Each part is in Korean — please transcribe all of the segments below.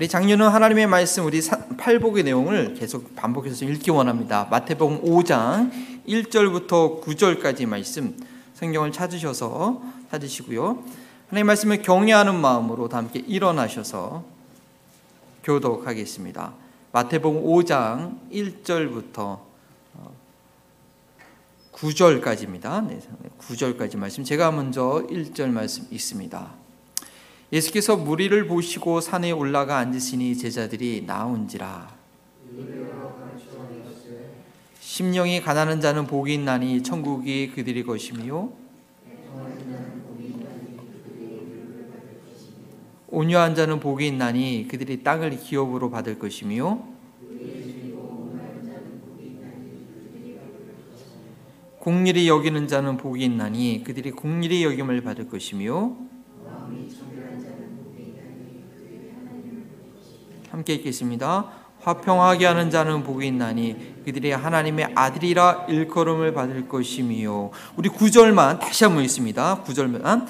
우리 작년은 하나님의 말씀 우리 팔복의 내용을 계속 반복해서 읽기 원합니다. 마태복음 5장 1절부터 9절까지 말씀 성경을 찾으셔서 찾으시고요. 하나님 말씀을 경외하는 마음으로 다 함께 일어나셔서 교독하겠습니다. 마태복음 5장 1절부터 9절까지입니다. 네, 9절까지 말씀 제가 먼저 1절 말씀 읽습니다. 예수께서 무리를 보시고 산에 올라가 앉으시니 제자들이 나온지라. 심령이 가난한 자는 복이 있나니 천국이 그들의 것이며 온유한 자는 복이 있나니 그들이 땅을 기업으로 받을 것이며 공일이 여기는 자는 복이 있나니 그들이 공일이 여김을 받을 것이며 함께 읽겠습니다. 화평하게 하는 자는 복이 있나니 그들이 하나님의 아들이라 일컬음을 받을 것이며 우리 구절만 다시 한번 읽습니다. 구절만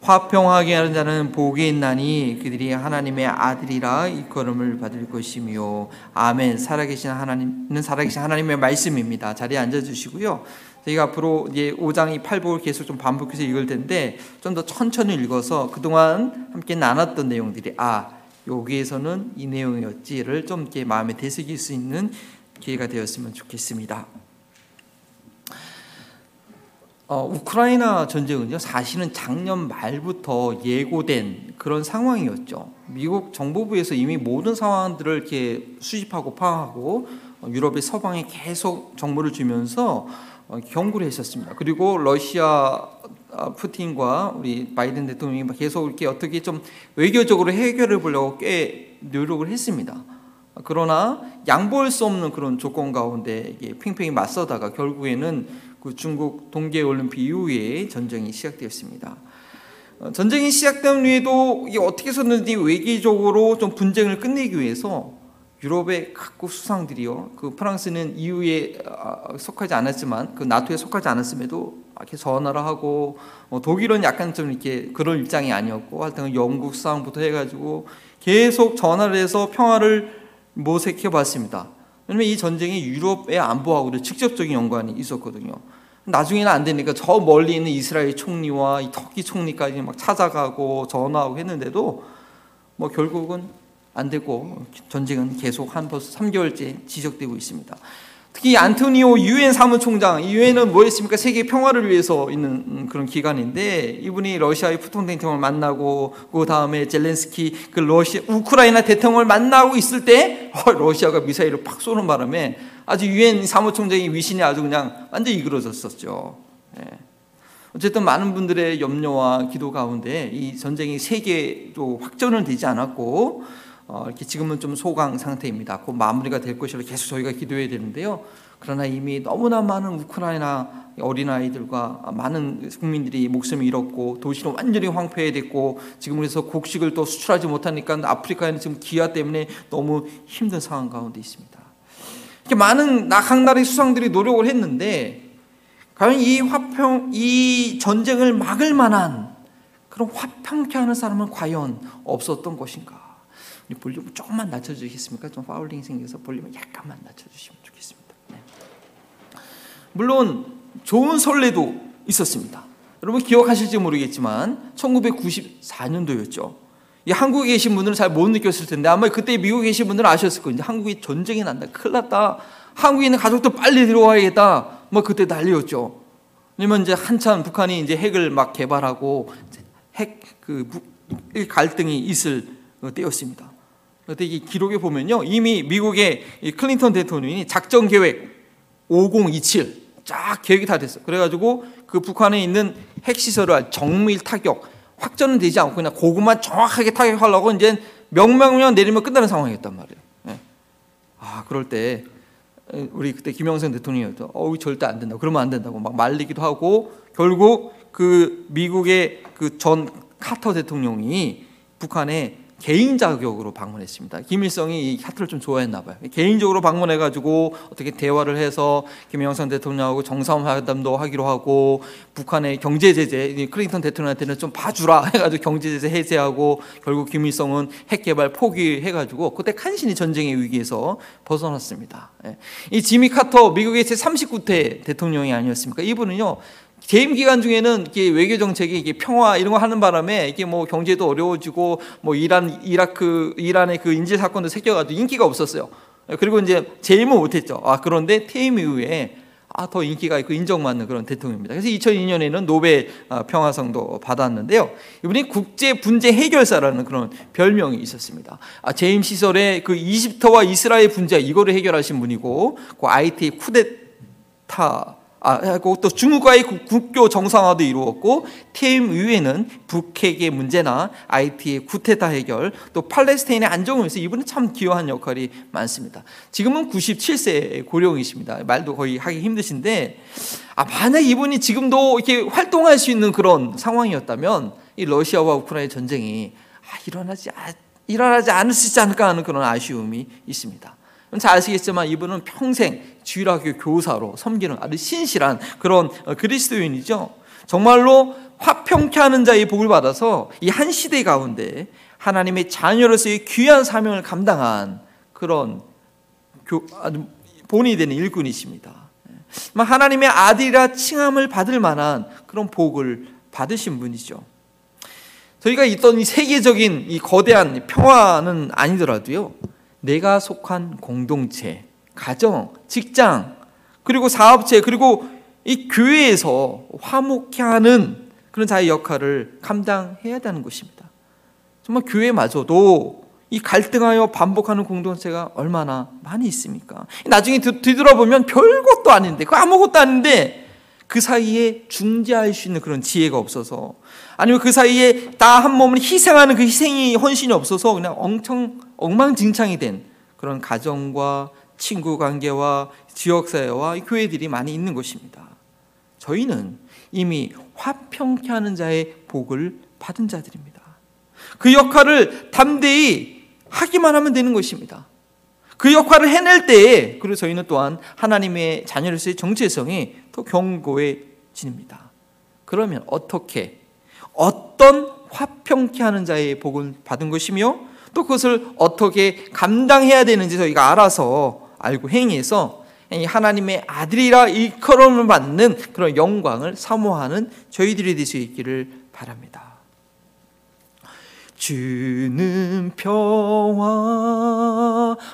화평하게 하는 자는 복이 있나니 그들이 하나님의 아들이라 일컬음을 받을 것이며 아멘 살아계신 하나님은 살아계신 하나님의 말씀입니다. 자리에 앉아 주시고요. 저희가 앞으로 이제 5장 이 8복을 계속 좀 반복해서 읽을 텐데 좀 더 천천히 읽어서 그동안 함께 나눴던 내용들이 아 여기에서는 이 내용이었지를 좀 이렇게 마음에 되새길 수 있는 기회가 되었으면 좋겠습니다. 어, 우크라이나 전쟁은요 사실은 작년 말부터 예고된 그런 상황이었죠. 미국 정보부에서 이미 모든 상황들을 이렇게 수집하고 파악하고 어, 유럽의 서방에 계속 정보를 주면서 어, 경고를 했었습니다. 그리고 러시아 아, 푸틴과 우리 바이든 대통령이 계속 이렇게 어떻게 좀 외교적으로 해결해 보려고 꽤 노력을 했습니다. 그러나 양보할 수 없는 그런 조건 가운데 팽팽히 맞서다가 결국에는 그 중국 동계 올림픽 이후에 전쟁이 시작되었습니다. 어, 전쟁이 시작된 후에도 이게 어떻게 해서든지 외교적으로 좀 분쟁을 끝내기 위해서 유럽의 각국 수상들이요. 그 프랑스는 EU에 아, 속하지 않았지만 그 나토에 속하지 않았음에도 이렇게 전화를 하고 뭐 독일은 약간 좀 이렇게 그런 입장이 아니었고 하여튼 영국 수상부터 해가지고 계속 전화를 해서 평화를 모색해 봤습니다. 왜냐면 이 전쟁이 유럽의 안보하고도 직접적인 연관이 있었거든요. 나중에는 안 되니까 저 멀리 있는 이스라엘 총리와 이 터키 총리까지 막 찾아가고 전화하고 했는데도 뭐 결국은 안 되고 전쟁은 계속 한 벌써 3개월째 지속되고 있습니다. 특히 안토니오 유엔 사무총장, 유엔은 뭐였습니까? 세계 평화를 위해서 있는 그런 기관인데 이분이 러시아의 푸틴 대통령을 만나고 그 다음에 젤렌스키 그 러시아 우크라이나 대통령을 만나고 있을 때 어, 러시아가 미사일을 팍 쏘는 바람에 아주 유엔 사무총장의 위신이 아주 그냥 완전히 이그러졌었죠. 예. 어쨌든 많은 분들의 염려와 기도 가운데 이 전쟁이 세계로 확전은 되지 않았고 어, 이렇게 지금은 좀 소강 상태입니다. 곧 마무리가 될 것이라 계속 저희가 기도해야 되는데요. 그러나 이미 너무나 많은 우크라이나 어린아이들과 많은 국민들이 목숨을 잃었고 도시는 완전히 황폐해됐고 지금 그래서 곡식을 또 수출하지 못하니까 아프리카에는 지금 기아 때문에 너무 힘든 상황 가운데 있습니다. 이렇게 많은 각 나라의 수상들이 노력을 했는데 과연 이 화평 이 전쟁을 막을 만한 그런 화평케 하는 사람은 과연 없었던 것인가? 볼륨 조금만 낮춰주시겠습니까? 좀 파울링 생겨서 볼륨을 약간만 낮춰주시면 좋겠습니다. 네. 물론 좋은 설레도 있었습니다. 여러분 기억하실지 모르겠지만 1994년도였죠. 이 한국에 계신 분들은 잘 못 느꼈을 텐데 아마 그때 미국에 계신 분들은 아셨을 거예요. 한국이 전쟁이 난다. 큰일 났다. 한국에 있는 가족들 빨리 들어와야겠다. 뭐 그때 난리였죠. 왜냐면 이제 한참 북한이 이제 핵을 막 개발하고 핵그 갈등이 있을 때였습니다. 그때 이 기록에 보면요. 이미 미국의 클린턴 대통령이 작전 계획 5027 쫙 계획이 다 됐어. 그래가지고 그 북한에 있는 핵시설을 정밀 타격, 확전은 되지 않고 그냥 고구만 정확하게 타격하려고 이제 명명령 내리면 끝나는 상황이었단 말이에요. 예. 아, 그럴 때 우리 그때 김영선 대통령이었죠. 어우 절대 안 된다. 그러면 안 된다고 막 말리기도 하고 결국 그 미국의 그 전 카터 대통령이 북한에 개인 자격으로 방문했습니다. 김일성이 이 하트를 좀 좋아했나 봐요. 개인적으로 방문해 가지고 어떻게 대화를 해서 김영삼 대통령하고 정상회담도 하기로 하고 북한의 경제 제재 클린턴 대통령한테는 좀 봐주라 해 가지고 경제 제재 해제하고 결국 김일성은 핵 개발 포기해 가지고 그때 간신히 전쟁의 위기에서 벗어났습니다. 예. 이 지미 카터 미국의 제 39대 대통령이 아니었습니까? 이분은요 재임 기간 중에는 이게 외교 정책이 이게 평화 이런 거 하는 바람에 이게 뭐 경제도 어려워지고 뭐 이란 이라크 이란의 그 인질 사건도 생겨가지고 인기가 없었어요. 그리고 이제 재임은 못했죠. 아 그런데 퇴임 이후에 아, 더 인기가 있고 인정받는 그런 대통령입니다. 그래서 2002년에는 노벨 아, 평화상도 받았는데요. 이분이 국제 분쟁 해결사라는 그런 별명이 있었습니다. 아, 재임 시설에 그 이집트와 이스라엘 분쟁 이거를 해결하신 분이고, 그 IT 쿠데타 아, 또 중국과의 국교 정상화도 이루었고 퇴임 이후에는 북핵의 문제나 IT의 구테타 해결, 또 팔레스타인의 안정을 위해서 이분은 참 기여한 역할이 많습니다. 지금은 97세 고령이십니다. 말도 거의 하기 힘드신데 아, 만약 이분이 지금도 이렇게 활동할 수 있는 그런 상황이었다면 이 러시아와 우크라이나 전쟁이 아, 일어나지 아, 일어나지 않을 수 있지 않을까 하는 그런 아쉬움이 있습니다. 잘 아시겠지만 이분은 평생 주일학교 교사로 섬기는 아주 신실한 그런 어, 그리스도인이죠. 정말로 화평케 하는 자의 복을 받아서 이 한 시대 가운데 하나님의 자녀로서의 귀한 사명을 감당한 그런 본이 되는 일꾼이십니다. 하나님의 아들이라 칭함을 받을 만한 그런 복을 받으신 분이죠. 저희가 있던 이 세계적인 이 거대한 평화는 아니더라도요. 내가 속한 공동체, 가정, 직장, 그리고 사업체, 그리고 이 교회에서 화목케 하는 그런 자의 역할을 감당해야 되는 것입니다. 정말 교회마저도 이 갈등하여 반복하는 공동체가 얼마나 많이 있습니까? 나중에 뒤돌아보면 별것도 아닌데, 그 아무것도 아닌데, 그 사이에 중재할 수 있는 그런 지혜가 없어서, 아니면 그 사이에 다 한 몸을 희생하는 그 희생이 헌신이 없어서 그냥 엄청 엉망진창이 된 그런 가정과 친구 관계와 지역사회와 교회들이 많이 있는 것입니다. 저희는 이미 화평케 하는 자의 복을 받은 자들입니다. 그 역할을 담대히 하기만 하면 되는 것입니다. 그 역할을 해낼 때에 그리고 저희는 또한 하나님의 자녀로서의 정체성이 더 견고해집니다. 그러면 어떻게 어떤 화평케 하는 자의 복을 받은 것이며 또 그것을 어떻게 감당해야 되는지 저희가 알아서 알고 행위해서 하나님의 아들이라 일컬음을 받는 그런 영광을 사모하는 저희들이 될 수 있기를 바랍니다. 주는 평화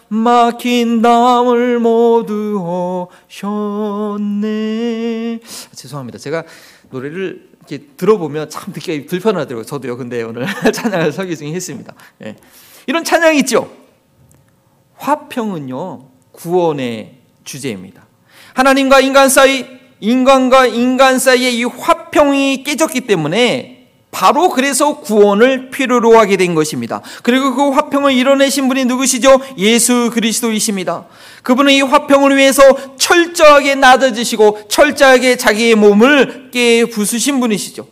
막힌 담을 모두 오셨네. 죄송합니다. 제가 노래를 이렇게 들어보면 참 듣기 불편하더라고요. 저도요. 근데 오늘 찬양을 설교 중에 했습니다. 예. 이런 찬양이 있죠. 화평은요 구원의 주제입니다. 하나님과 인간 사이, 인간과 인간 사이의 이 화평이 깨졌기 때문에 바로 그래서 구원을 필요로 하게 된 것입니다. 그리고 그 화평을 이뤄내신 분이 누구시죠? 예수 그리스도이십니다. 그분은 이 화평을 위해서 철저하게 나아지시고 철저하게 자기의 몸을 깨 부수신 분이시죠.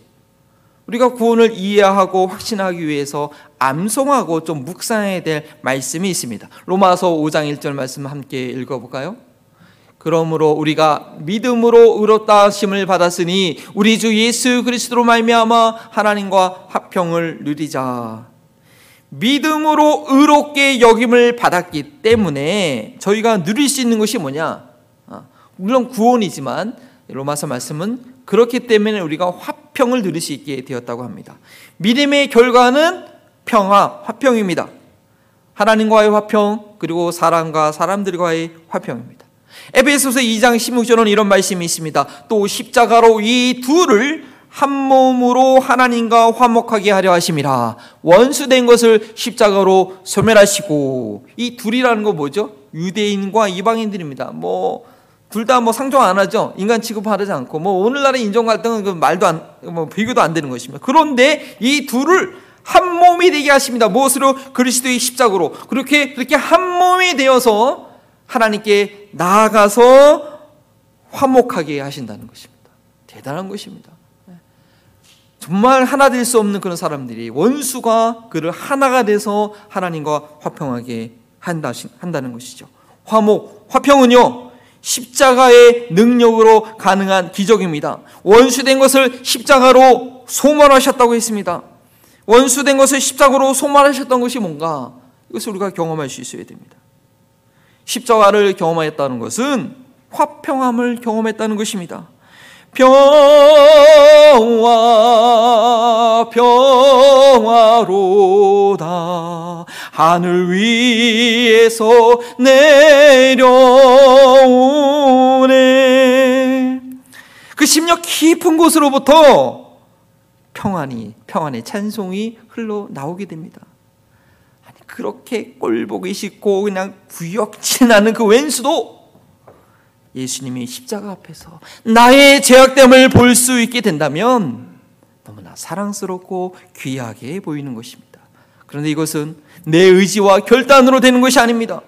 우리가 구원을 이해하고 확신하기 위해서 암송하고 좀 묵상해야 될 말씀이 있습니다. 로마서 5장 1절 말씀 함께 읽어볼까요? 그러므로 우리가 믿음으로 의롭다 하심을 받았으니 우리 주 예수 그리스도로 말미암아 하나님과 화평을 누리자. 믿음으로 의롭게 여김을 받았기 때문에 저희가 누릴 수 있는 것이 뭐냐? 아, 물론 구원이지만 로마서 말씀은 그렇기 때문에 우리가 화평을 누릴 수 있게 되었다고 합니다. 믿음의 결과는 평화, 화평입니다. 하나님과의 화평, 그리고 사람과 사람들과의 화평입니다. 에베소서 2장 16절은 이런 말씀이 있습니다. 또 십자가로 이 둘을 한 몸으로 하나님과 화목하게 하려 하심이라. 원수된 것을 십자가로 소멸하시고 이 둘이라는 거 뭐죠? 유대인과 이방인들입니다. 뭐 둘 다뭐 상종 안 하죠. 인간 취급하지 않고 뭐 오늘날의 인종 갈등은 그 말도 안 뭐 비교도 안 되는 것입니다. 그런데 이 둘을 한 몸이 되게 하십니다. 무엇으로? 그리스도의 십자가로. 그렇게 그렇게 한 몸이 되어서 하나님께 나아가서 화목하게 하신다는 것입니다. 대단한 것입니다. 정말 하나 될 수 없는 그런 사람들이 원수가 그를 하나가 돼서 하나님과 화평하게 한다, 한다는 것이죠. 화목, 화평은요, 십자가의 능력으로 가능한 기적입니다. 원수된 것을 십자가로 소멸하셨다고 했습니다. 원수된 것을 십자가로 소멸하셨던 것이 뭔가? 이것을 우리가 경험할 수 있어야 됩니다. 십자가를 경험하였다는 것은 화평함을 경험했다는 것입니다. 평화 평화로다 하늘 위에서 내려오네 그 심력 깊은 곳으로부터 평안이 평안의 찬송이 흘러 나오게 됩니다. 아니 그렇게 꼴보기 싫고 그냥 구역질나는 그 왼수도 예수님이 십자가 앞에서 나의 죄악됨을 볼 수 있게 된다면 너무나 사랑스럽고 귀하게 보이는 것입니다. 그런데 이것은 내 의지와 결단으로 되는 것이 아닙니다.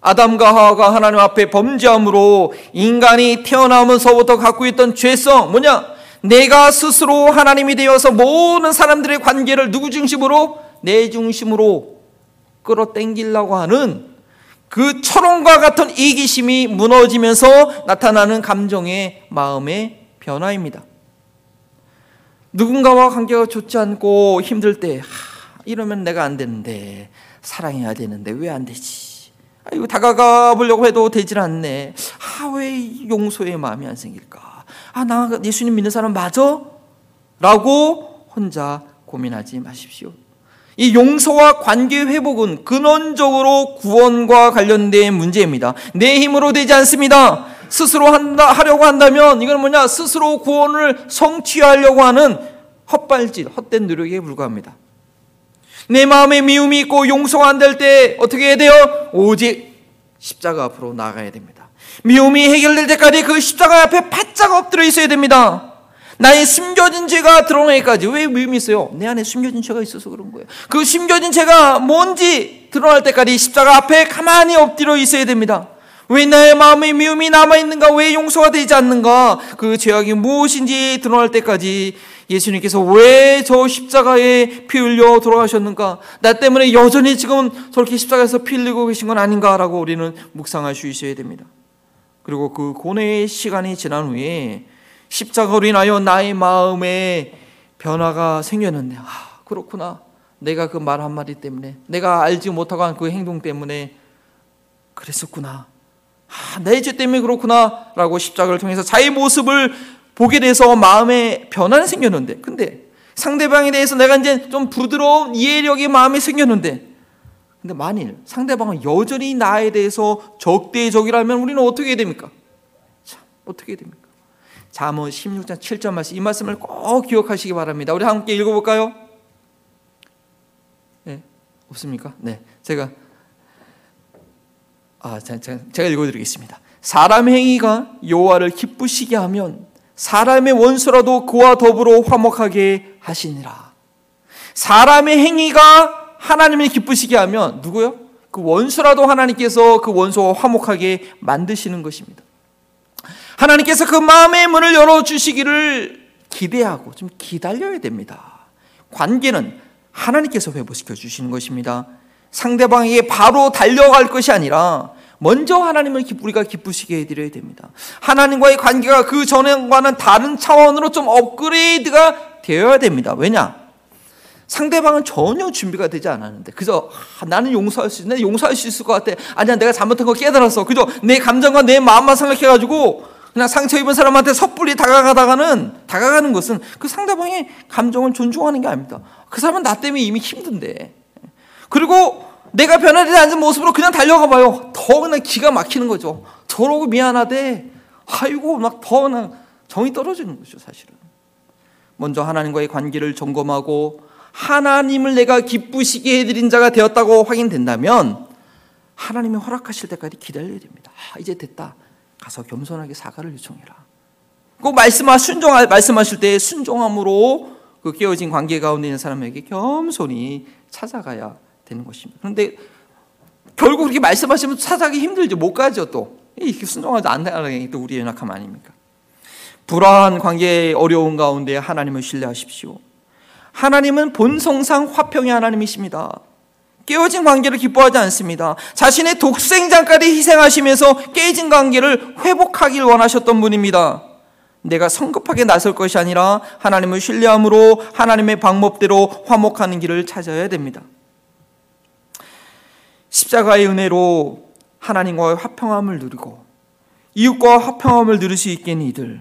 아담과 하와가 하나님 앞에 범죄함으로 인간이 태어나면서부터 갖고 있던 죄성 뭐냐? 내가 스스로 하나님이 되어서 모든 사람들의 관계를 누구 중심으로 내 중심으로 끌어당기려고 하는 그 철옹과 같은 이기심이 무너지면서 나타나는 감정의 마음의 변화입니다. 누군가와 관계가 좋지 않고 힘들 때 하, 이러면 내가 안 되는데 사랑해야 되는데 왜 안 되지? 아이고 다가가 보려고 해도 되질 않네. 아 왜 용서의 마음이 안 생길까? 아 나 예수님 믿는 사람 맞아? 라고 혼자 고민하지 마십시오. 이 용서와 관계 회복은 근원적으로 구원과 관련된 문제입니다. 내 힘으로 되지 않습니다. 스스로 한다, 하려고 한다면 이건 뭐냐? 스스로 구원을 성취하려고 하는 헛발질, 헛된 노력에 불과합니다. 내 마음에 미움이 있고 용서가 안 될 때 어떻게 해야 돼요? 오직 십자가 앞으로 나가야 됩니다. 미움이 해결될 때까지 그 십자가 앞에 바짝 엎드려 있어야 됩니다. 나의 숨겨진 죄가 드러나기까지 왜 미움이 있어요? 내 안에 숨겨진 죄가 있어서 그런 거예요. 그 숨겨진 죄가 뭔지 드러날 때까지 십자가 앞에 가만히 엎드려 있어야 됩니다. 왜 나의 마음에 미움이 남아 있는가? 왜 용서가 되지 않는가? 그 죄악이 무엇인지 드러날 때까지 예수님께서 왜 저 십자가에 피 흘려 돌아가셨는가? 나 때문에 여전히 지금 저렇게 십자가에서 피 흘리고 계신 건 아닌가라고 우리는 묵상할 수 있어야 됩니다. 그리고 그 고뇌의 시간이 지난 후에 십자가로 인하여 나의 마음에 변화가 생겼는데 아 그렇구나 내가 그 말 한마디 때문에 내가 알지 못하고 한 그 행동 때문에 그랬었구나 아, 내 죄 때문에 그렇구나 라고 십자가를 통해서 자기 모습을 보게 돼서 마음에 변화는 생겼는데 근데 상대방에 대해서 내가 이제 좀 부드러운 이해력이 마음에 생겼는데 근데 만일 상대방은 여전히 나에 대해서 적대적이라면 우리는 어떻게 해야 됩니까? 참 어떻게 해야 됩니까? 잠언 16장 7절 말씀 이 말씀을 꼭 기억하시기 바랍니다. 우리 함께 읽어볼까요? 네, 없습니까? 네, 제가 아, 제가, 제가 읽어드리겠습니다. 사람 행위가 여호와를 기쁘시게 하면 사람의 원수라도 그와 더불어 화목하게 하시니라. 사람의 행위가 하나님을 기쁘시게 하면 누구요? 그 원수라도 하나님께서 그 원수와 화목하게 만드시는 것입니다. 하나님께서 그 마음의 문을 열어 주시기를 기대하고 좀 기다려야 됩니다. 관계는 하나님께서 회복시켜 주시는 것입니다. 상대방에게 바로 달려갈 것이 아니라 먼저 하나님을 우리가 기쁘시게 해드려야 됩니다. 하나님과의 관계가 그 전과는 다른 차원으로 좀 업그레이드가 되어야 됩니다. 왜냐? 상대방은 전혀 준비가 되지 않았는데 그저 아, 나는 용서할 수 있네 용서할 수 있을 것 같아 아니야 내가 잘못한 거 깨달았어 그저 내 감정과 내 마음만 생각해가지고 그냥 상처 입은 사람한테 섣불리 다가가다가는 다가가는 것은 그 상대방의 감정을 존중하는 게 아닙니다. 그 사람은 나 때문에 이미 힘든데. 그리고 내가 변화되지 않은 모습으로 그냥 달려가 봐요. 더 그냥 기가 막히는 거죠. 저러고 미안하대. 아이고 막 더 그냥 정이 떨어지는 거죠, 사실은. 먼저 하나님과의 관계를 점검하고 하나님을 내가 기쁘시게 해드린 자가 되었다고 확인된다면 하나님이 허락하실 때까지 기다려야 됩니다. 아, 이제 됐다. 가서 겸손하게 사과를 요청해라. 꼭 말씀하 순종하 말씀하실 때 순종함으로 그 깨어진 관계 가운데 있는 사람에게 겸손히 찾아가야 되는 것입니다. 그런데 결국 그렇게 말씀하시면 찾아가기 힘들죠. 못 가죠 또. 이렇게 순종하지 않는 게또 우리의 연약함 아닙니까? 불화한 관계의 어려운 가운데 하나님을 신뢰하십시오. 하나님은 본성상 화평의 하나님이십니다. 깨어진 관계를 기뻐하지 않습니다. 자신의 독생자까지 희생하시면서 깨진 관계를 회복하길 원하셨던 분입니다. 내가 성급하게 나설 것이 아니라 하나님을 신뢰함으로 하나님의 방법대로 화목하는 길을 찾아야 됩니다. 십자가의 은혜로 하나님과의 화평함을 누리고 이웃과 화평함을 누릴 수 있겠니들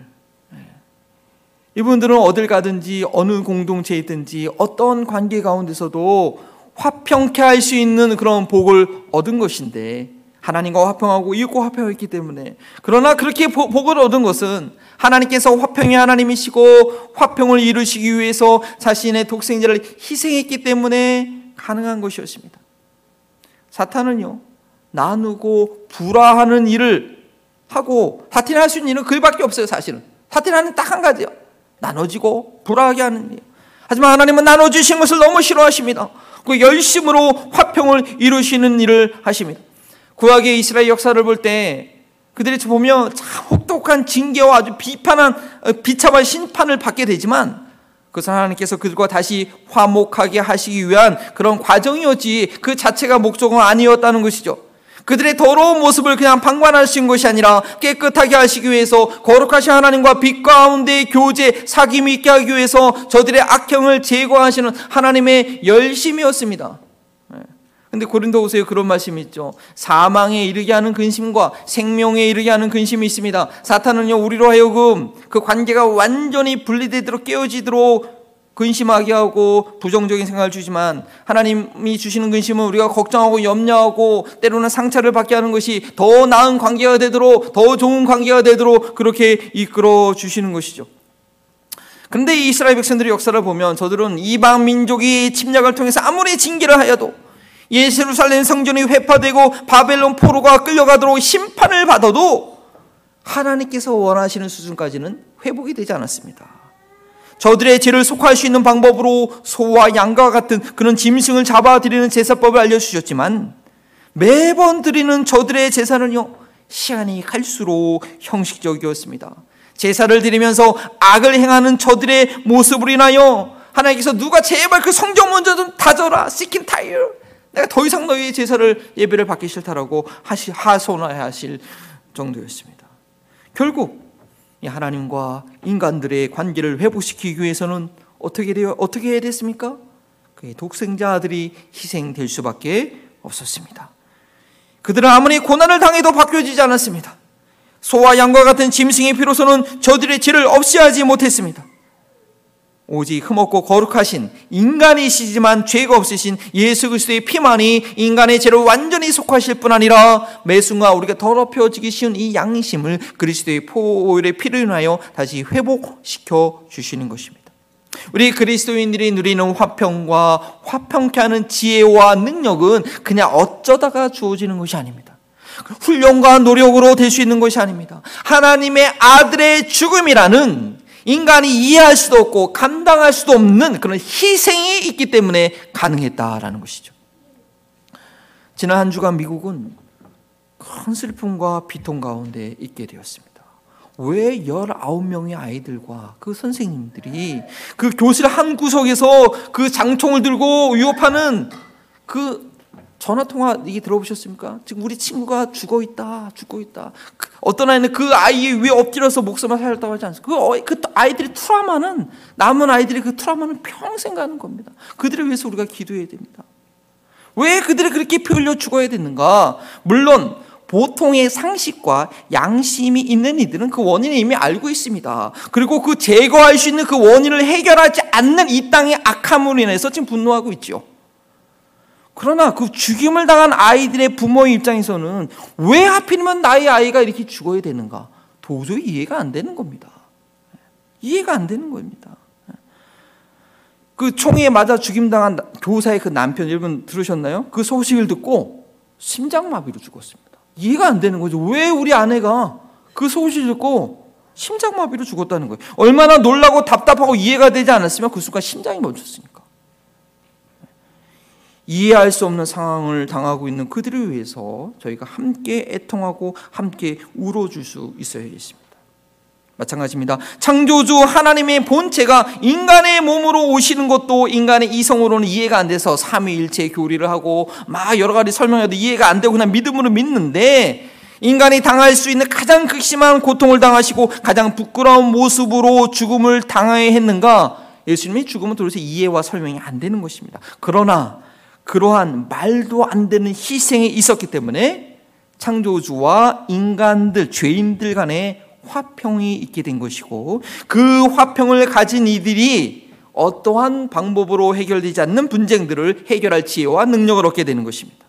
이분들은 어딜 가든지 어느 공동체에 있든지 어떤 관계 가운데서도 화평케 할 수 있는 그런 복을 얻은 것인데 하나님과 화평하고 이웃과 화평했기 때문에 그러나 그렇게 복을 얻은 것은 하나님께서 화평의 하나님이시고 화평을 이루시기 위해서 자신의 독생자를 희생했기 때문에 가능한 것이었습니다. 사탄은요 나누고 불화하는 일을 하고 사탄이 수 있는 일은 그밖에 없어요 사실은 사탄은 딱한 가지요 나눠지고 불화하게 하는 일. 하지만 하나님은 나눠주신 것을 너무 싫어하십니다. 그 열심으로 화평을 이루시는 일을 하십니다. 구약의 이스라엘 역사를 볼 때 그들이 보면 참 혹독한 징계와 아주 비판한 어, 비참한 심판을 받게 되지만 그 하나님께서 그들과 다시 화목하게 하시기 위한 그런 과정이었지 그 자체가 목적은 아니었다는 것이죠. 그들의 더러운 모습을 그냥 방관하신 것이 아니라 깨끗하게 하시기 위해서 거룩하신 하나님과 빛 가운데 교제, 사귐이 있게 하기 위해서 저들의 악형을 제거하시는 하나님의 열심이었습니다. 네. 근데 고린도후서에 그런 말씀이 있죠. 사망에 이르게 하는 근심과 생명에 이르게 하는 근심이 있습니다. 사탄은요 우리로 하여금 그 관계가 완전히 분리되도록 깨어지도록 근심하게 하고 부정적인 생각을 주지만 하나님이 주시는 근심은 우리가 걱정하고 염려하고 때로는 상처를 받게 하는 것이 더 나은 관계가 되도록 더 좋은 관계가 되도록 그렇게 이끌어 주시는 것이죠. 그런데 이스라엘 백성들의 역사를 보면 저들은 이방 민족이 침략을 통해서 아무리 징계를 하여도 예루살렘 성전이 회파되고 바벨론 포로가 끌려가도록 심판을 받아도 하나님께서 원하시는 수준까지는 회복이 되지 않았습니다. 저들의 죄를 속할 수 있는 방법으로 소와 양과 같은 그런 짐승을 잡아드리는 제사법을 알려주셨지만 매번 드리는 저들의 제사는요 시간이 갈수록 형식적이었습니다. 제사를 드리면서 악을 행하는 저들의 모습을 인하여 하나님께서 누가 제발 그 성경 먼저 좀 다져라 시킨 타이어 내가 더 이상 너희의 제사를 예배를 받기 싫다라고 하시 하소하실 정도였습니다. 결국 하나님과 인간들의 관계를 회복시키기 위해서는 어떻게 되어 어떻게 해야 됐습니까? 그의 독생자 아들이 희생될 수밖에 없었습니다. 그들은 아무리 고난을 당해도 바뀌어지지 않았습니다. 소와 양과 같은 짐승의 피로서는 저들의 죄를 없이 하지 못했습니다. 오직 흠없고 거룩하신 인간이시지만 죄가 없으신 예수 그리스도의 피만이 인간의 죄를 완전히 속하실 뿐 아니라 매 순간 우리가 더럽혀지기 쉬운 이 양심을 그리스도의 포일의 피를 인하여 다시 회복시켜 주시는 것입니다. 우리 그리스도인들이 누리는 화평과 화평케 하는 지혜와 능력은 그냥 어쩌다가 주어지는 것이 아닙니다. 훈련과 노력으로 될 수 있는 것이 아닙니다. 하나님의 아들의 죽음이라는 인간이 이해할 수도 없고 감당할 수도 없는 그런 희생이 있기 때문에 가능했다라는 것이죠. 지난 한 주간 미국은 큰 슬픔과 비통 가운데 있게 되었습니다. 왜 19명의 아이들과 그 선생님들이 그 교실 한 구석에서 그 장총을 들고 위협하는 그 전화 통화 이게 들어보셨습니까? 지금 우리 친구가 죽어 있다, 죽고 있다. 그 어떤 아이는 그 아이 위에 엎드려서 목숨을 살렸다고 하지 않습니까? 그, 그 아이들의 트라우마는 남은 아이들의 그 트라우마는 평생 가는 겁니다. 그들을 위해서 우리가 기도해야 됩니다. 왜 그들이 그렇게 피 흘려 죽어야 되는가? 물론 보통의 상식과 양심이 있는 이들은 그 원인을 이미 알고 있습니다. 그리고 그 제거할 수 있는 그 원인을 해결하지 않는 이 땅의 악함으로 인해서 지금 분노하고 있죠. 그러나 그 죽임을 당한 아이들의 부모의 입장에서는 왜 하필이면 나의 아이가 이렇게 죽어야 되는가? 도저히 이해가 안 되는 겁니다. 이해가 안 되는 겁니다. 그 총에 맞아 죽임당한 교사의 그 남편 여러분 들으셨나요? 그 소식을 듣고 심장마비로 죽었습니다. 이해가 안 되는 거죠. 왜 우리 아내가 그 소식을 듣고 심장마비로 죽었다는 거예요. 얼마나 놀라고 답답하고 이해가 되지 않았으면 그 순간 심장이 멈췄으니까. 이해할 수 없는 상황을 당하고 있는 그들을 위해서 저희가 함께 애통하고 함께 울어줄 수 있어야겠습니다. 마찬가지입니다. 창조주 하나님의 본체가 인간의 몸으로 오시는 것도 인간의 이성으로는 이해가 안 돼서 삼위일체 교리를 하고 막 여러 가지 설명해도 이해가 안 되고 그냥 믿음으로 믿는데 인간이 당할 수 있는 가장 극심한 고통을 당하시고 가장 부끄러운 모습으로 죽음을 당해야 했는가? 예수님이 죽음은 도대체 이해와 설명이 안 되는 것입니다. 그러나 그러한 말도 안 되는 희생이 있었기 때문에 창조주와 인간들, 죄인들 간에 화평이 있게 된 것이고 그 화평을 가진 이들이 어떠한 방법으로 해결되지 않는 분쟁들을 해결할 지혜와 능력을 얻게 되는 것입니다.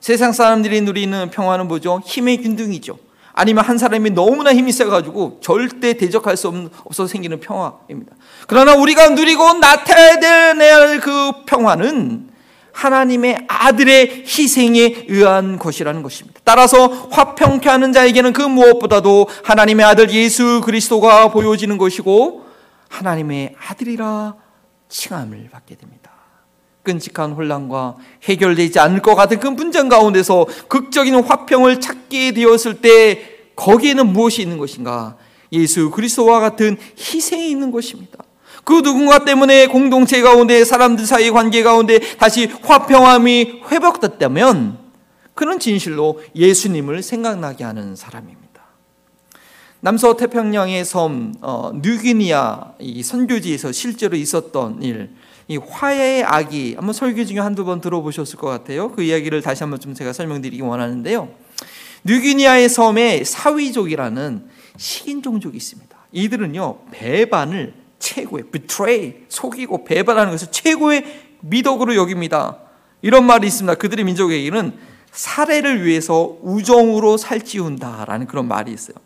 세상 사람들이 누리는 평화는 뭐죠? 힘의 균등이죠. 아니면 한 사람이 너무나 힘이 세가지고 절대 대적할 수 없어서 생기는 평화입니다. 그러나 우리가 누리고 나타내야 될 그 평화는 하나님의 아들의 희생에 의한 것이라는 것입니다. 따라서 화평케 하는 자에게는 그 무엇보다도 하나님의 아들 예수 그리스도가 보여지는 것이고 하나님의 아들이라 칭함을 받게 됩니다. 끔찍한 혼란과 해결되지 않을 것 같은 그 분쟁 가운데서 극적인 화평을 찾게 되었을 때 거기에는 무엇이 있는 것인가? 예수 그리스도와 같은 희생이 있는 것입니다. 그 누군가 때문에 공동체 가운데 사람들 사이 관계 가운데 다시 화평함이 회복됐다면 그는 진실로 예수님을 생각나게 하는 사람입니다. 남서 태평양의 섬 어, 뉴기니아 이 선교지에서 실제로 있었던 일, 이 화해의 아기 한번 설교 중에 한두 번 들어보셨을 것 같아요. 그 이야기를 다시 한번 좀 제가 설명드리기 원하는데요. 뉴기니아의 섬에 사위족이라는 식인 종족이 있습니다. 이들은요 배반을 최고의 betray 속이고 배반하는 것을 최고의 미덕으로 여깁니다. 이런 말이 있습니다. 그들의 민족에게는 사례를 위해서 우정으로 살찌운다라는 그런 말이 있어요.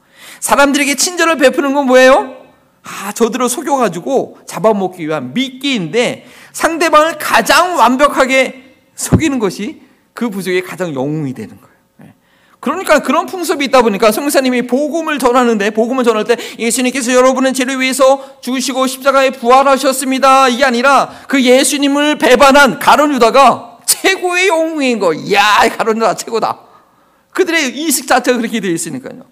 사람들에게 친절을 베푸는 건 뭐예요? 아, 저들을 속여가지고 잡아먹기 위한 미끼인데 상대방을 가장 완벽하게 속이는 것이 그 부족의 가장 영웅이 되는 거예요. 그러니까 그런 풍습이 있다 보니까 성사님이 복음을 전하는데 복음을 전할 때 예수님께서 여러분의 죄를 위해서 죽으시고 십자가에 부활하셨습니다. 이게 아니라 그 예수님을 배반한 가론 유다가 최고의 영웅인 거. 야, 가론 유다 최고다. 그들의 이식 자체가 그렇게 되어 있으니까요.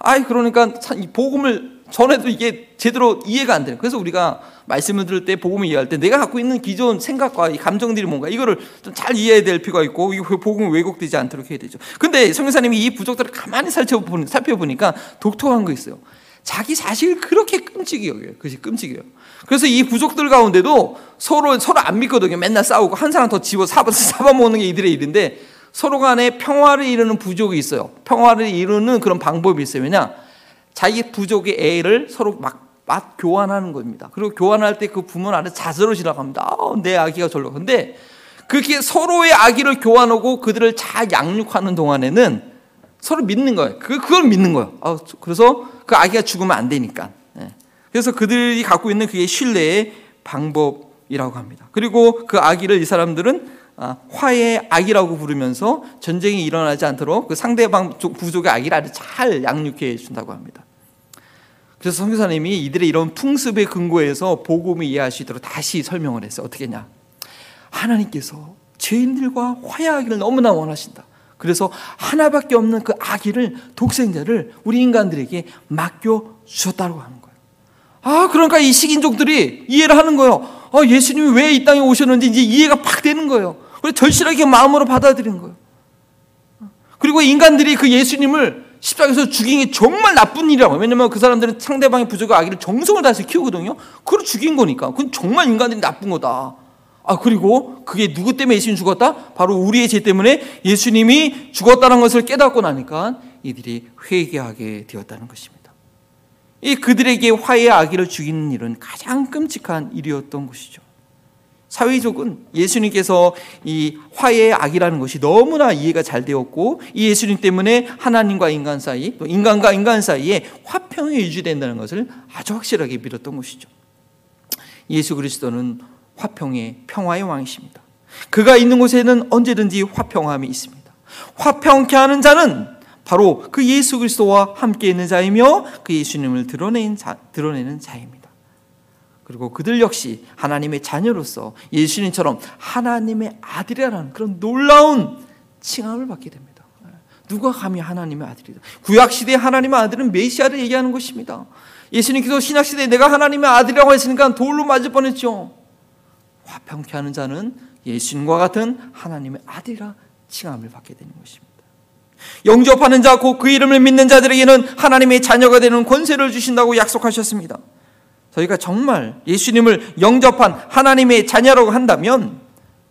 아이 그러니까 이 복음을 전에도 이게 제대로 이해가 안 돼요. 그래서 우리가 말씀을 들을 때 복음을 이해할 때 내가 갖고 있는 기존 생각과 이 감정들이 뭔가 이거를 좀 잘 이해해야 될 필요가 있고 이 복음이 왜곡되지 않도록 해야 되죠. 근데 성교사님이 이 부족들을 가만히 살펴보니, 살펴보니까 독특한 거 있어요. 자기 자식을 그렇게 끔찍이 여겨요. 그것이 끔찍해요. 그래서 이 부족들 가운데도 서로 서로 안 믿거든요. 맨날 싸우고 한 사람 더 집어 사바 사먹는 게 이들의 일인데 서로 간에 평화를 이루는 부족이 있어요. 평화를 이루는 그런 방법이 있어요. 왜냐? 자기 부족의 애를 서로 막, 막 교환하는 겁니다. 그리고 교환할 때 그 부모는 아래 자서로 지나갑니다. 아, 내 아기가 절로. 근데 그렇게 서로의 아기를 교환하고 그들을 잘 양육하는 동안에는 서로 믿는 거예요. 그, 그걸 믿는 거예요. 아, 그래서 그 아기가 죽으면 안 되니까. 예. 그래서 그들이 갖고 있는 그게 신뢰의 방법이라고 합니다. 그리고 그 아기를 이 사람들은 아, 화해의 악이라고 부르면서 전쟁이 일어나지 않도록 그 상대방 부족의 아주 잘 양육해 준다고 합니다. 그래서 성교사님이 이들의 이런 풍습의 근거에서 복음을 이해할 수 있도록 다시 설명을 했어요. 어떻게 냐 하나님께서 죄인들과 화해하기를 너무나 원하신다. 그래서 하나밖에 없는 그 아기를 독생자를 우리 인간들에게 맡겨 주셨다고 하는 거예요. 아, 그러니까 이 식인종들이 이해를 하는 거예요. 아, 예수님이 왜 이 땅에 오셨는지 이제 이해가 팍 되는 거예요. 그리고 절실하게 마음으로 받아들인 거예요. 그리고 인간들이 그 예수님을 십자가에서 죽인 게 정말 나쁜 일이라고. 왜냐면 그 사람들은 상대방의 부족과 아기를 정성을 다해서 키우거든요. 그걸 죽인 거니까. 그건 정말 인간들이 나쁜 거다. 아, 그리고 그게 누구 때문에 예수님 죽었다? 바로 우리의 죄 때문에 예수님이 죽었다는 것을 깨닫고 나니까 이들이 회개하게 되었다는 것입니다. 이 그들에게 화해의 아기를 죽이는 일은 가장 끔찍한 일이었던 것이죠. 사회적은 예수님께서 이 화해의 악이라는 것이 너무나 이해가 잘 되었고 이 예수님 때문에 하나님과 인간 사이 또 인간과 인간 사이에 화평이 유지된다는 것을 아주 확실하게 믿었던 것이죠. 예수 그리스도는 화평의 평화의 왕이십니다. 그가 있는 곳에는 언제든지 화평함이 있습니다. 화평케 하는 자는 바로 그 예수 그리스도와 함께 있는 자이며 그 예수님을 드러내는, 자, 드러내는 자입니다. 그리고 그들 역시 하나님의 자녀로서 예수님처럼 하나님의 아들이라는 그런 놀라운 칭함을 받게 됩니다. 누가 감히 하나님의 아들이다. 구약 시대 하나님의 아들은 메시아를 얘기하는 것입니다. 예수님께서 신약 시대에 내가 하나님의 아들이라고 했으니까 돌로 맞을 뻔했죠. 화평케 하는 자는 예수님과 같은 하나님의 아들이라 칭함을 받게 되는 것입니다. 영접하는 자, 곧 그 이름을 믿는 자들에게는 하나님의 자녀가 되는 권세를 주신다고 약속하셨습니다. 저희가 정말 예수님을 영접한 하나님의 자녀라고 한다면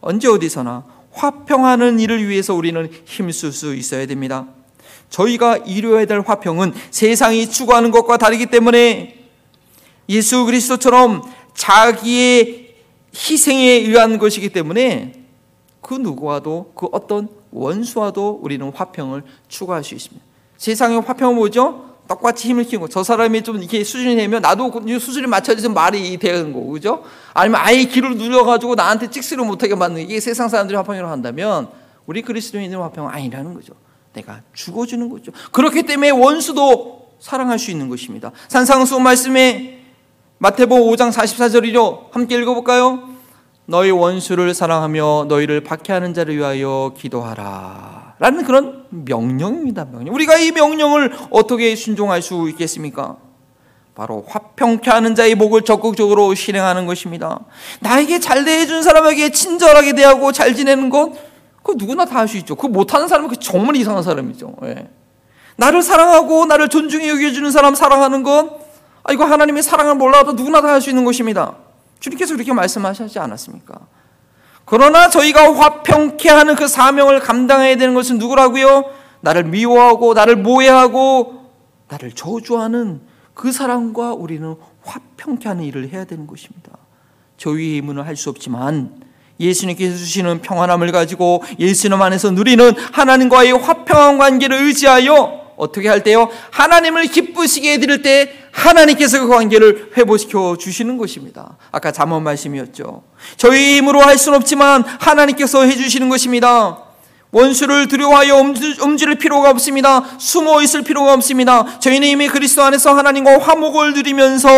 언제 어디서나 화평하는 일을 위해서 우리는 힘쓸 수 있어야 됩니다. 저희가 이루어야 될 화평은 세상이 추구하는 것과 다르기 때문에 예수 그리스도처럼 자기의 희생에 의한 것이기 때문에 그 누구와도 그 어떤 원수와도 우리는 화평을 추구할 수 있습니다. 세상의 화평은 뭐죠? 똑같이 힘을 키우고 저 사람이 좀 이렇게 수준이 되면 나도 그 수준에 맞춰져서 말이 되는 거고 그죠? 아니면 아예 길을 눌려가지고 나한테 찍스를 못하게 만드는 이게 세상 사람들이 화평이라고 한다면 우리 그리스도인의 화평은 아니라는 거죠. 내가 죽어주는 거죠. 그렇기 때문에 원수도 사랑할 수 있는 것입니다. 산상수 말씀에 마태복음 5장 44절이죠. 함께 읽어볼까요? 너희 원수를 사랑하며 너희를 박해하는 자를 위하여 기도하라. 라는 그런 명령입니다. 명령. 우리가 이 명령을 어떻게 순종할 수 있겠습니까? 바로 화평케 하는 자의 목을 적극적으로 실행하는 것입니다. 나에게 잘 대해준 사람에게 친절하게 대하고 잘 지내는 것, 그 누구나 다 할 수 있죠. 그 못하는 사람은 그 정말 이상한 사람이죠. 예. 나를 사랑하고 나를 존중해 여겨주는 사람 사랑하는 것, 아, 이거 하나님의 사랑을 몰라도 누구나 다 할 수 있는 것입니다. 주님께서 그렇게 말씀하시지 않았습니까? 그러나 저희가 화평케 하는 그 사명을 감당해야 되는 것은 누구라고요? 나를 미워하고 나를 모해하고 나를 저주하는 그 사람과 우리는 화평케 하는 일을 해야 되는 것입니다. 저희의 힘은 할 수 없지만 예수님께서 주시는 평안함을 가지고 예수님 안에서 누리는 하나님과의 화평한 관계를 의지하여 어떻게 할 때요? 하나님을 기쁘시게 해드릴 때 하나님께서 그 관계를 회복시켜 주시는 것입니다. 아까 잠언 말씀이었죠. 저희 힘으로 할 수는 없지만 하나님께서 해주시는 것입니다. 원수를 두려워하여 움직일 필요가 없습니다. 숨어 있을 필요가 없습니다. 저희는 이미 그리스도 안에서 하나님과 화목을 누리면서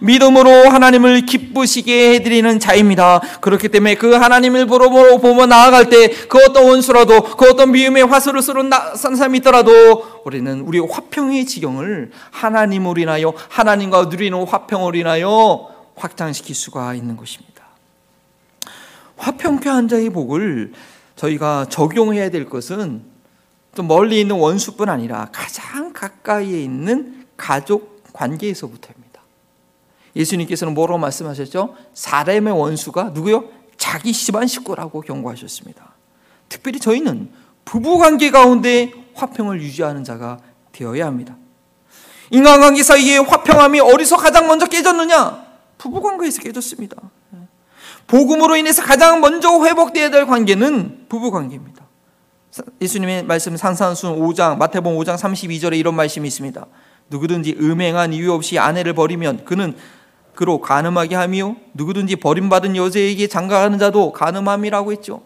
믿음으로 하나님을 기쁘시게 해드리는 자입니다. 그렇기 때문에 그 하나님을 보러 보며 나아갈 때 그 어떤 원수라도 그 어떤 미움의 화수를 쏘는 사람이 있더라도 우리는 우리 화평의 지경을 하나님으로 인하여 하나님과 누리는 화평으로 인하여 확장시킬 수가 있는 것입니다. 화평케 한 자의 복을 저희가 적용해야 될 것은 또 멀리 있는 원수뿐 아니라 가장 가까이에 있는 가족 관계에서부터입니다. 예수님께서는 뭐라고 말씀하셨죠? 사람의 원수가 누구요? 자기 집안 식구라고 경고하셨습니다. 특별히 저희는 부부 관계 가운데 화평을 유지하는 자가 되어야 합니다. 인간관계 사이에 화평함이 어디서 가장 먼저 깨졌느냐? 부부 관계에서 깨졌습니다. 복음으로 인해서 가장 먼저 회복되어야 될 관계는 부부 관계입니다. 예수님의 말씀 산산순 5장 마태복음 5장 32절에 이런 말씀이 있습니다. 누구든지 음행한 이유 없이 아내를 버리면 그는 그로 간음하게 하며 누구든지 버림받은 여자에게 장가가는 자도 간음함이라고 했죠.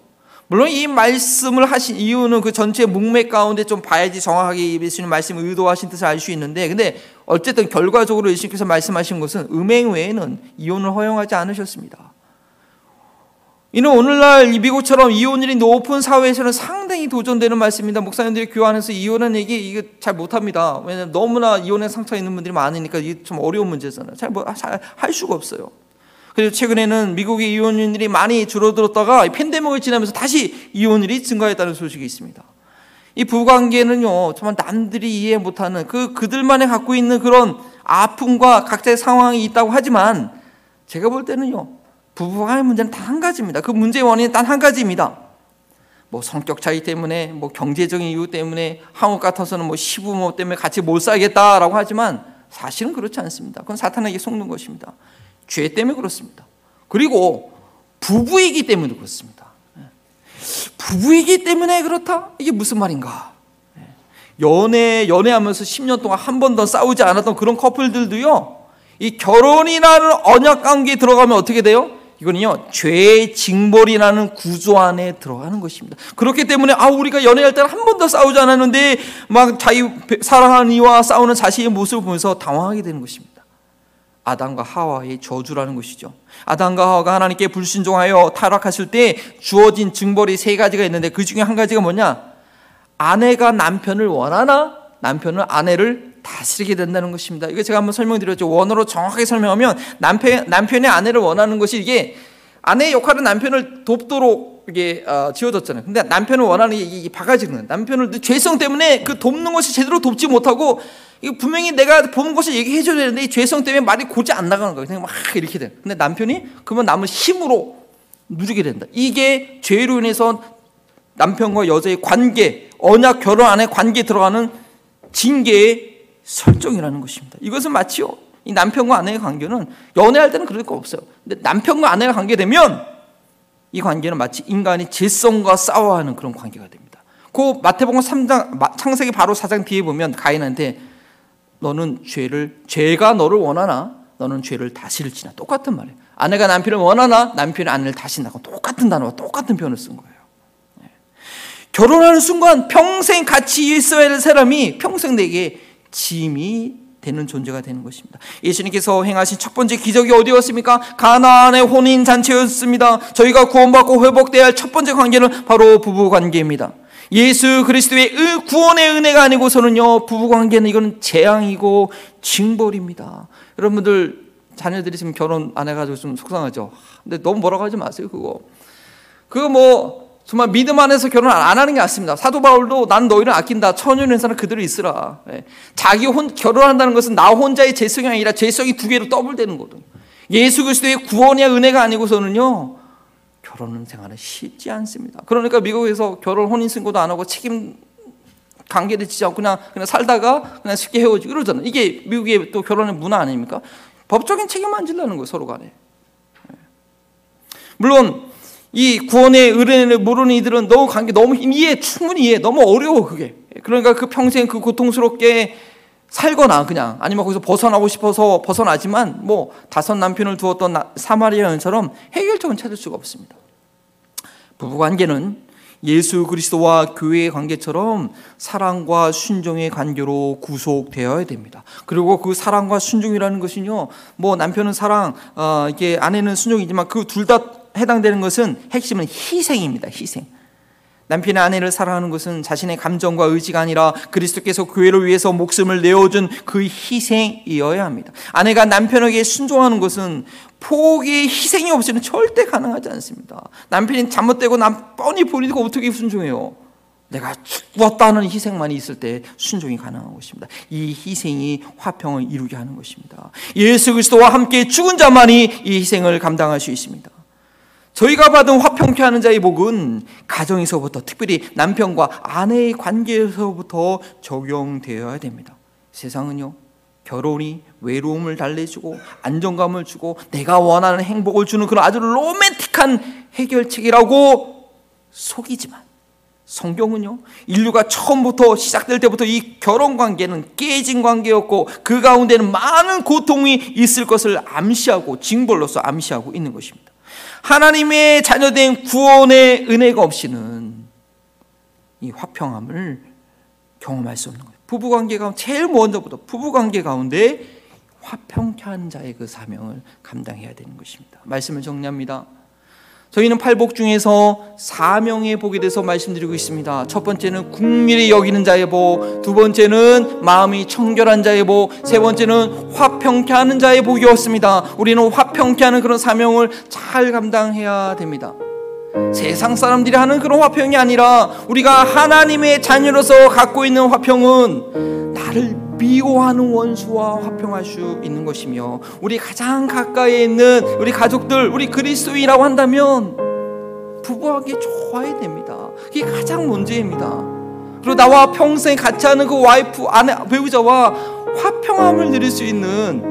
물론 이 말씀을 하신 이유는 그 전체 문맥 가운데 좀 봐야지 정확하게 예수님 말씀 의도하신 뜻을 알 수 있는데 근데 어쨌든 결과적으로 예수님께서 말씀하신 것은 음행 외에는 이혼을 허용하지 않으셨습니다. 이는 오늘날 이 미국처럼 이혼율이 높은 사회에서는 상당히 도전되는 말씀입니다. 목사님들이 교환해서 이혼한 얘기 이게 잘 못합니다. 왜냐하면 너무나 이혼에 상처 있는 분들이 많으니까 이게 좀 어려운 문제잖아요. 잘할 뭐, 수가 없어요. 그래서 최근에는 미국의 이혼율이 많이 줄어들었다가 팬데믹을 지나면서 다시 이혼율이 증가했다는 소식이 있습니다. 이 부관계는요, 정말 남들이 이해 못하는 그 그들만의 갖고 있는 그런 아픔과 각자의 상황이 있다고 하지만 제가 볼 때는요, 부부간의 문제는 단한 가지입니다. 그 문제의 원인은 단 한 가지입니다. 뭐 성격 차이 때문에, 뭐 경제적인 이유 때문에, 한국 같아서는 뭐 시부모 때문에 같이 못 살겠다라고 하지만 사실은 그렇지 않습니다. 그건 사탄에게 속는 것입니다. 죄 때문에 그렇습니다. 그리고 부부이기 때문에 그렇습니다. 예. 부부이기 때문에 그렇다? 이게 무슨 말인가? 예. 연애, 연애하면서 10년 동안 한 번도 싸우지 않았던 그런 커플들도요, 이 결혼이라는 언약 관계에 들어가면 어떻게 돼요? 이거는요 죄의 징벌이라는 구조 안에 들어가는 것입니다. 그렇기 때문에 아 우리가 연애할 때는 한 번도 싸우지 않았는데 막 자기 사랑하는 이와 싸우는 자신의 모습을 보면서 당황하게 되는 것입니다. 아담과 하와의 저주라는 것이죠. 아담과 하와가 하나님께 불순종하여 타락했을 때 주어진 징벌이 세 가지가 있는데 그 중에 한 가지가 뭐냐? 아내가 남편을 원하나 남편은 아내를 다스리게 된다는 것입니다. 이거 제가 한번 설명드렸죠. 원어로 정확하게 설명하면 남편 남편의 아내를 원하는 것이 이게 아내의 역할은 남편을 돕도록 이게 어, 지어졌잖아요. 근데 남편을 원하는 게 이 바가지는. 남편을 죄성 때문에 그 돕는 것이 제대로 돕지 못하고 이거 분명히 내가 보는 것을 얘기해 줘야 되는데 이 죄성 때문에 말이 고지 안 나가는 거예요. 그냥 막 이렇게 돼. 근데 남편이 그러면 남을 힘으로 누르게 된다. 이게 죄로 인해서 남편과 여자의 관계, 언약 결혼 안에 관계 들어가는 징계의 설정이라는 것입니다. 이것은 마치요. 이 남편과 아내의 관계는 연애할 때는 그럴 거 없어요. 근데 남편과 아내가 관계되면 이 관계는 마치 인간이 질성과 싸워하는 그런 관계가 됩니다. 그 마태복음 3장 창세기 바로 4장 뒤에 보면 가인한테 너는 죄를 죄가 너를 원하나 너는 죄를 다스릴지나 똑같은 말이에요. 아내가 남편을 원하나 남편이 아내를 다신다고 똑같은 단어와 똑같은 표현을 쓴 거예요. 네. 결혼하는 순간 평생 같이 있어야 할 사람이 평생 내게 짐이 되는 존재가 되는 것입니다. 예수님께서 행하신 첫 번째 기적이 어디였습니까? 가나안의 혼인 잔치였습니다. 저희가 구원받고 회복돼야 할 첫 번째 관계는 바로 부부 관계입니다. 예수 그리스도의 구원의 은혜가 아니고서는요 부부 관계는 이건 재앙이고 징벌입니다. 여러분들 자녀들이 지금 결혼 안 해가지고 좀 속상하죠. 근데 너무 뭐라고 하지 마세요 그거. 그거 뭐 정말 믿음 안에서 결혼 안 하는 게 낫습니다. 사도 바울도 난 너희를 아낀다. 처녀는 사람 그대로 있으라. 예. 자기 혼 결혼한다는 것은 나 혼자의 죄성이 아니라 죄성이 두 개로 더블되는 거든. 예수 그리스도의 구원의 은혜가 아니고서는요. 결혼 생활은 쉽지 않습니다. 그러니까 미국에서 결혼 혼인 신고도 안 하고 책임 관계를 지지 않고 그냥 그냥 살다가 그냥 쉽게 헤어지고 그러잖아요. 이게 미국의 또 결혼의 문화 아닙니까? 법적인 책임 안 질라는 거예요, 서로 간에. 예. 물론 이 구원의 은혜를 모르는 이들은 너무 관계 너무 이해 충분히 이해 너무 어려워 그게 그러니까 그 평생 그 고통스럽게 살거나 그냥 아니면 거기서 벗어나고 싶어서 벗어나지만 뭐 다섯 남편을 두었던 사마리아 여인처럼 해결책은 찾을 수가 없습니다. 부부 관계는 예수 그리스도와 교회의 관계처럼 사랑과 순종의 관계로 구속되어야 됩니다. 그리고 그 사랑과 순종이라는 것은요, 뭐 남편은 사랑, 어, 이게 아내는 순종이지만 그 둘 다 해당되는 것은 핵심은 희생입니다. 희생. 남편의 아내를 사랑하는 것은 자신의 감정과 의지가 아니라 그리스도께서 교회를 위해서 목숨을 내어준 그 희생이어야 합니다. 아내가 남편에게 순종하는 것은 포기의 희생이 없이는 절대 가능하지 않습니다. 남편이 잘못되고 남 뻔히 보이고 어떻게 순종해요? 내가 죽었다는 희생만이 있을 때 순종이 가능한 것입니다. 이 희생이 화평을 이루게 하는 것입니다. 예수 그리스도와 함께 죽은 자만이 이 희생을 감당할 수 있습니다. 저희가 받은 화평케 하는 자의 복은 가정에서부터 특별히 남편과 아내의 관계에서부터 적용되어야 됩니다. 세상은요. 결혼이 외로움을 달래주고 안정감을 주고 내가 원하는 행복을 주는 그런 아주 로맨틱한 해결책이라고 속이지만 성경은요 인류가 처음부터 시작될 때부터 이 결혼 관계는 깨진 관계였고 그 가운데는 많은 고통이 있을 것을 암시하고 징벌로서 암시하고 있는 것입니다. 하나님의 자녀된 구원의 은혜가 없이는 이 화평함을 경험할 수 없는 거예요. 부부 관계 가운데 제일 먼저부터 부부 관계 가운데 화평케 한 자의 그 사명을 감당해야 되는 것입니다. 말씀을 정리합니다. 저희는 팔복 중에서 사명의 복에 대해서 말씀드리고 있습니다. 첫 번째는 국민이 여기는 자의 복, 두 번째는 마음이 청결한 자의 복, 세 번째는 화평케 하는 자의 복이었습니다. 우리는 화평케 하는 그런 사명을 잘 감당해야 됩니다. 세상 사람들이 하는 그런 화평이 아니라 우리가 하나님의 자녀로서 갖고 있는 화평은 나를 미워하는 원수와 화평할 수 있는 것이며 우리 가장 가까이에 있는 우리 가족들 우리 그리스도인이라고 한다면 부부하게 좋아야 됩니다. 그게 가장 문제입니다. 그리고 나와 평생 같이 하는 그 와이프 아내 배우자와 화평함을 누릴 수 있는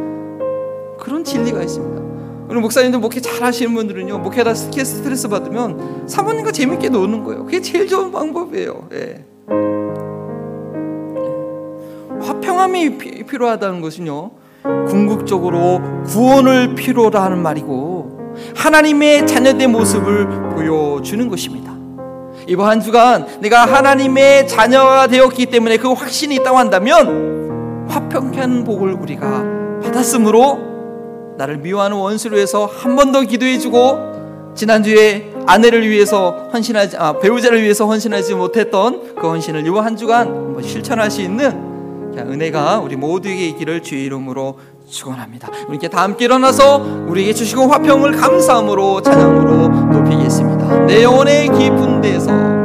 그런 진리가 있습니다. 우리 목사님들 목회 잘 하시는 분들은요 목회다 스트레스 받으면 사모님과 재밌게 노는 거예요. 그게 제일 좋은 방법이에요. 예. 화평함이 필요하다는 것은요. 궁극적으로 구원을 필요로 하는 말이고 하나님의 자녀된 모습을 보여주는 것입니다. 이번 한 주간 내가 하나님의 자녀가 되었기 때문에 그 확신이 있다고 한다면 화평한 복을 우리가 받았으므로 나를 미워하는 원수를 위해서 한 번 더 기도해주고 지난주에 아내를 위해서 헌신하지 아, 배우자를 위해서 헌신하지 못했던 그 헌신을 이번 한 주간 실천할 수 있는 은혜가 우리 모두에게 있기를 주의 이름으로 축원합니다. 우리께 다 함께 일어나서 우리에게 주시고 화평을 감사함으로 찬양으로 높이겠습니다. 내 영혼의 깊은 데서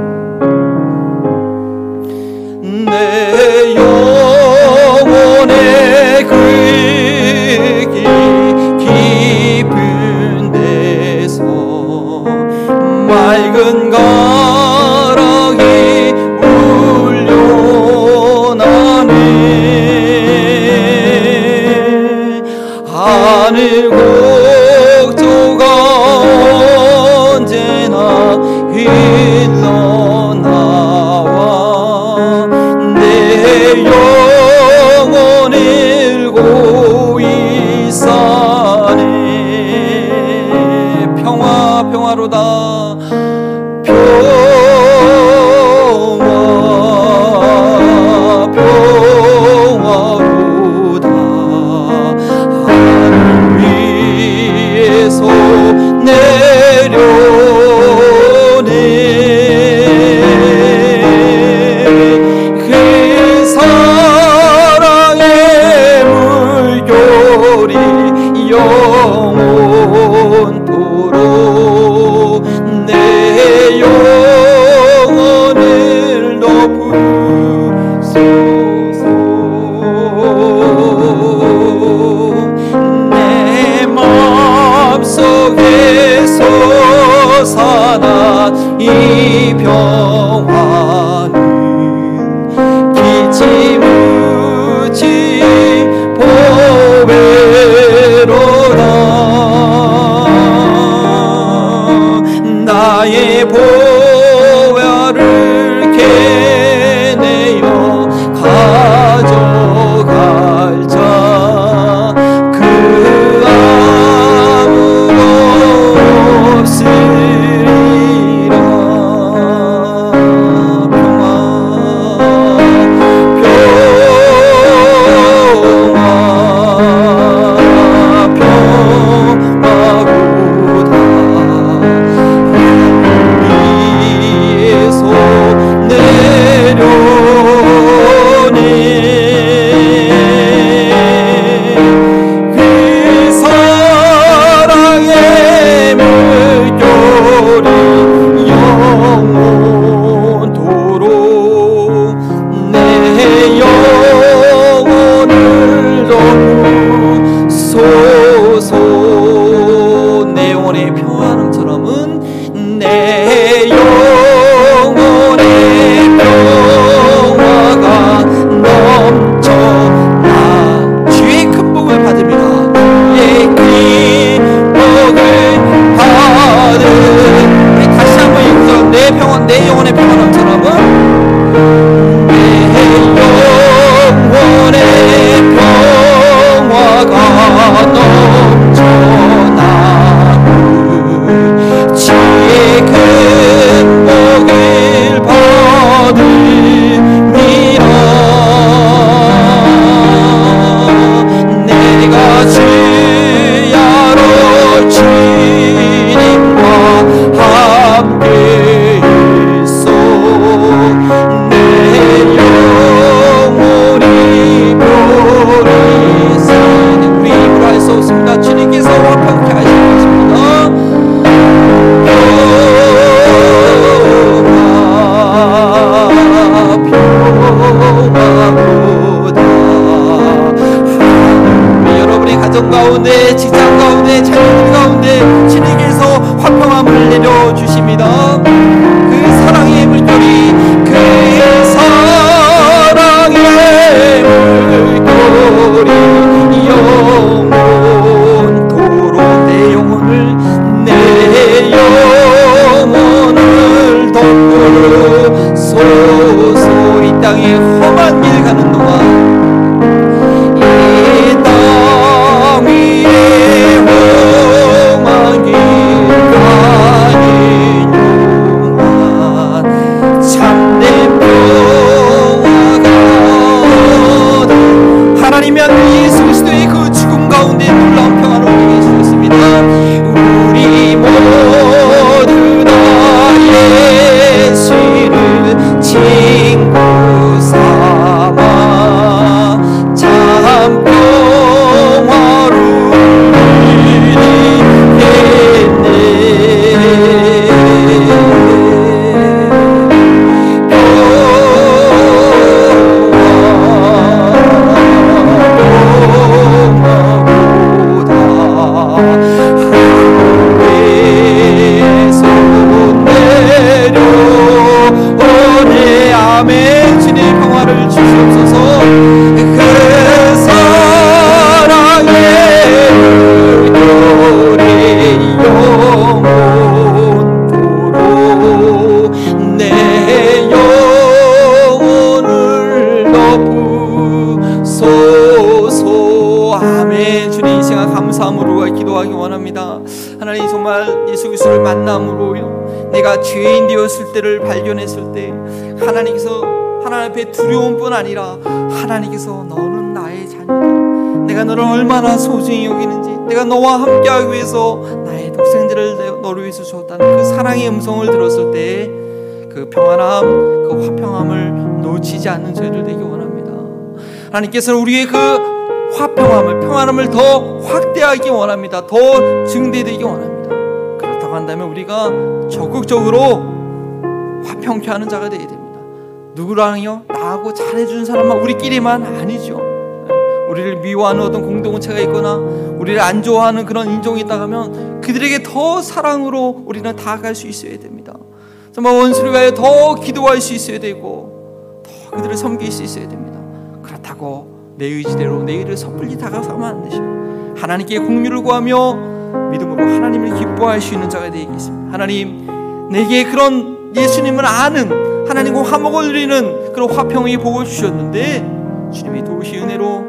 죄인 되었을 때를 발견했을 때 하나님께서 하나님 앞에 두려움뿐 아니라 하나님께서 너는 나의 자녀다. 내가 너를 얼마나 소중히 여기는지 내가 너와 함께하기 위해서 나의 독생들을 너를 위해서 주었다는 그 사랑의 음성을 들었을 때 그 평안함, 그 화평함을 놓치지 않는 저희들 되기 원합니다. 하나님께서는 우리의 그 화평함을 평안함을 더 확대하기 원합니다. 더 증대되기 원합니다. 그렇다고 한다면 우리가 적극적으로 화평케 하는 자가 되어야 됩니다. 누구랑요? 나하고 잘해주는 사람만 우리끼리만 아니죠. 우리를 미워하는 어떤 공동체가 있거나 우리를 안 좋아하는 그런 인종이 있다 하면 그들에게 더 사랑으로 우리는 다가갈 수 있어야 됩니다. 정말 원수를 위하여 더 기도할 수 있어야 되고 더 그들을 섬길 수 있어야 됩니다. 그렇다고 내 의지대로 내 일을 섣불리 다가서면 안 되죠. 하나님께 공유를 구하며 믿음으로 하나님을 기뻐할 수 있는 자가 되겠습니다. 하나님 내게 그런 예수님을 아는 하나님과 화목을 누리는 그런 화평의 복을 주셨는데 주님의 도우시 은혜로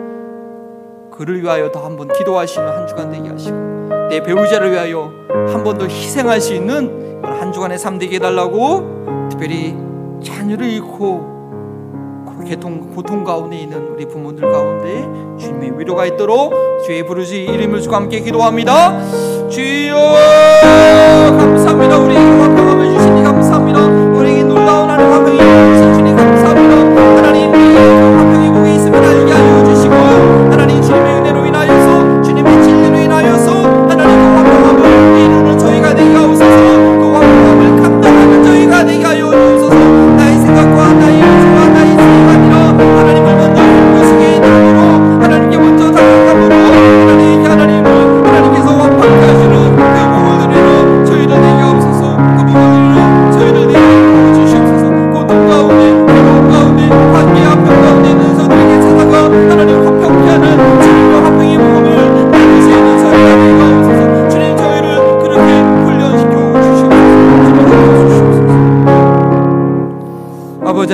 그를 위하여 더 한 번 기도하시는 한 주간 되게 하시고 내 배우자를 위하여 한 번 더 희생할 수 있는 한 주간의 삶 되게 해달라고 특별히 자녀를 잃고 고통, 고통 가운데 있는 우리 부모들 가운데 주님의 위로가 있도록 주의 부르지 이름을 주고 함께 기도합니다. 주여 감사합니다. 우리에게 주시니 감사합니다. 우리에게 놀라운 하나님 화평이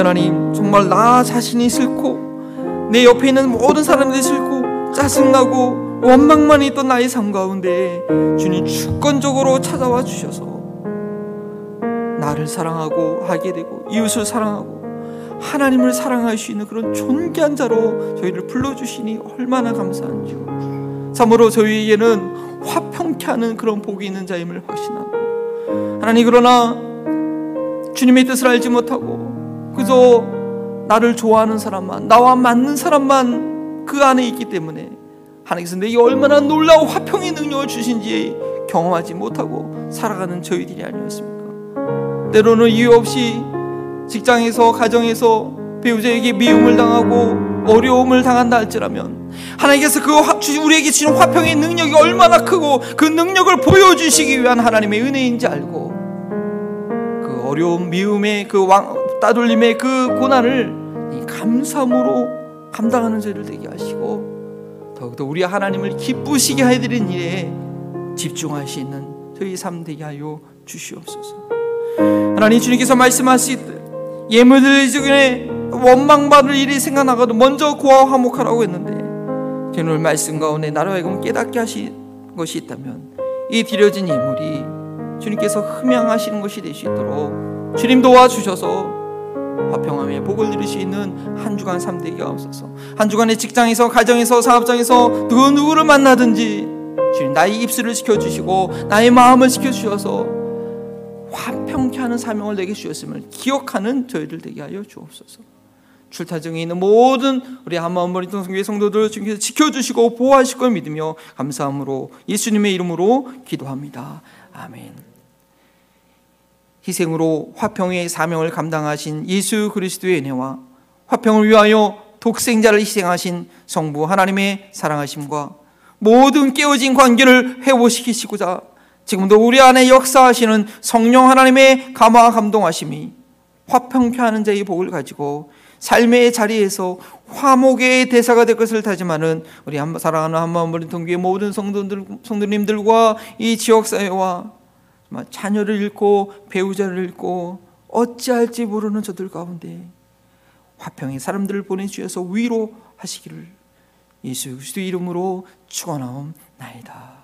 하나님 정말 나 자신이 싫고 내 옆에 있는 모든 사람들이 싫고 짜증나고 원망만 있던 나의 삶 가운데 주님 주권적으로 찾아와 주셔서 나를 사랑하고 하게 되고 이웃을 사랑하고 하나님을 사랑할 수 있는 그런 존귀한 자로 저희를 불러주시니 얼마나 감사한지요. 참으로 저희에게는 화평케 하는 그런 복이 있는 자임을 확신하고. 하나님 그러나 주님의 뜻을 알지 못하고 그저 나를 좋아하는 사람만 나와 맞는 사람만 그 안에 있기 때문에 하나님께서 내게 얼마나 놀라운 화평의 능력을 주신지 경험하지 못하고 살아가는 저희들이 아니었습니까? 때로는 이유 없이 직장에서 가정에서 배우자에게 미움을 당하고 어려움을 당한다 할지라면 하나님께서 그 화, 우리에게 주신 화평의 능력이 얼마나 크고 그 능력을 보여주시기 위한 하나님의 은혜인지 알고 그 어려움 미움의 그 왕, 따돌림의 그 고난을 감사함으로 감당하는 죄를 되게 하시고 더욱더 우리 하나님을 기쁘시게 해드린 일에 집중할 수 있는 저희 삶 되게 하여 주시옵소서. 하나님 주님께서 말씀하시듯 예물들 중에 원망받을 일이 생각나가도 먼저 구하고 화목하라고 했는데 오늘 말씀 가운데 나로 하여금 깨닫게 하신 것이 있다면 이 드려진 예물이 주님께서 흠양하시는 것이 될 수 있도록 주님 도와주셔서 화평함의 복을 누릴 수 있는 한 주간 삶 되게 하옵소서. 한 주간의 직장에서 가정에서 사업장에서 누구 누구를 만나든지 주님 나의 입술을 지켜 주시고 나의 마음을 지켜 주셔서 화평케 하는 사명을 내게 주셨음을 기억하는 저희들 되게 하여 주옵소서. 출타 중에 있는 모든 우리 한마음머리 동성교회 성도들 주님께서 지켜주시고 보호하실 걸 믿으며 감사함으로 예수님의 이름으로 기도합니다. 아멘 희생으로 화평의 사명을 감당하신 예수 그리스도의 은혜와 화평을 위하여 독생자를 희생하신 성부 하나님의 사랑하심과 모든 깨어진 관계를 회복시키시고자 지금도 우리 안에 역사하시는 성령 하나님의 감화 감동하심이 화평케 하는 자의 복을 가지고 삶의 자리에서 화목의 대사가 될 것을 다짐하는 우리 사랑하는 한마음 버린 동교의 모든 성도들, 성도님들과 이 지역사회와 자녀를 잃고 배우자를 잃고 어찌할지 모르는 저들 가운데 화평의 사람들을 보내주셔서 위로하시기를 예수 그리스도 이름으로 축원하옵나이다.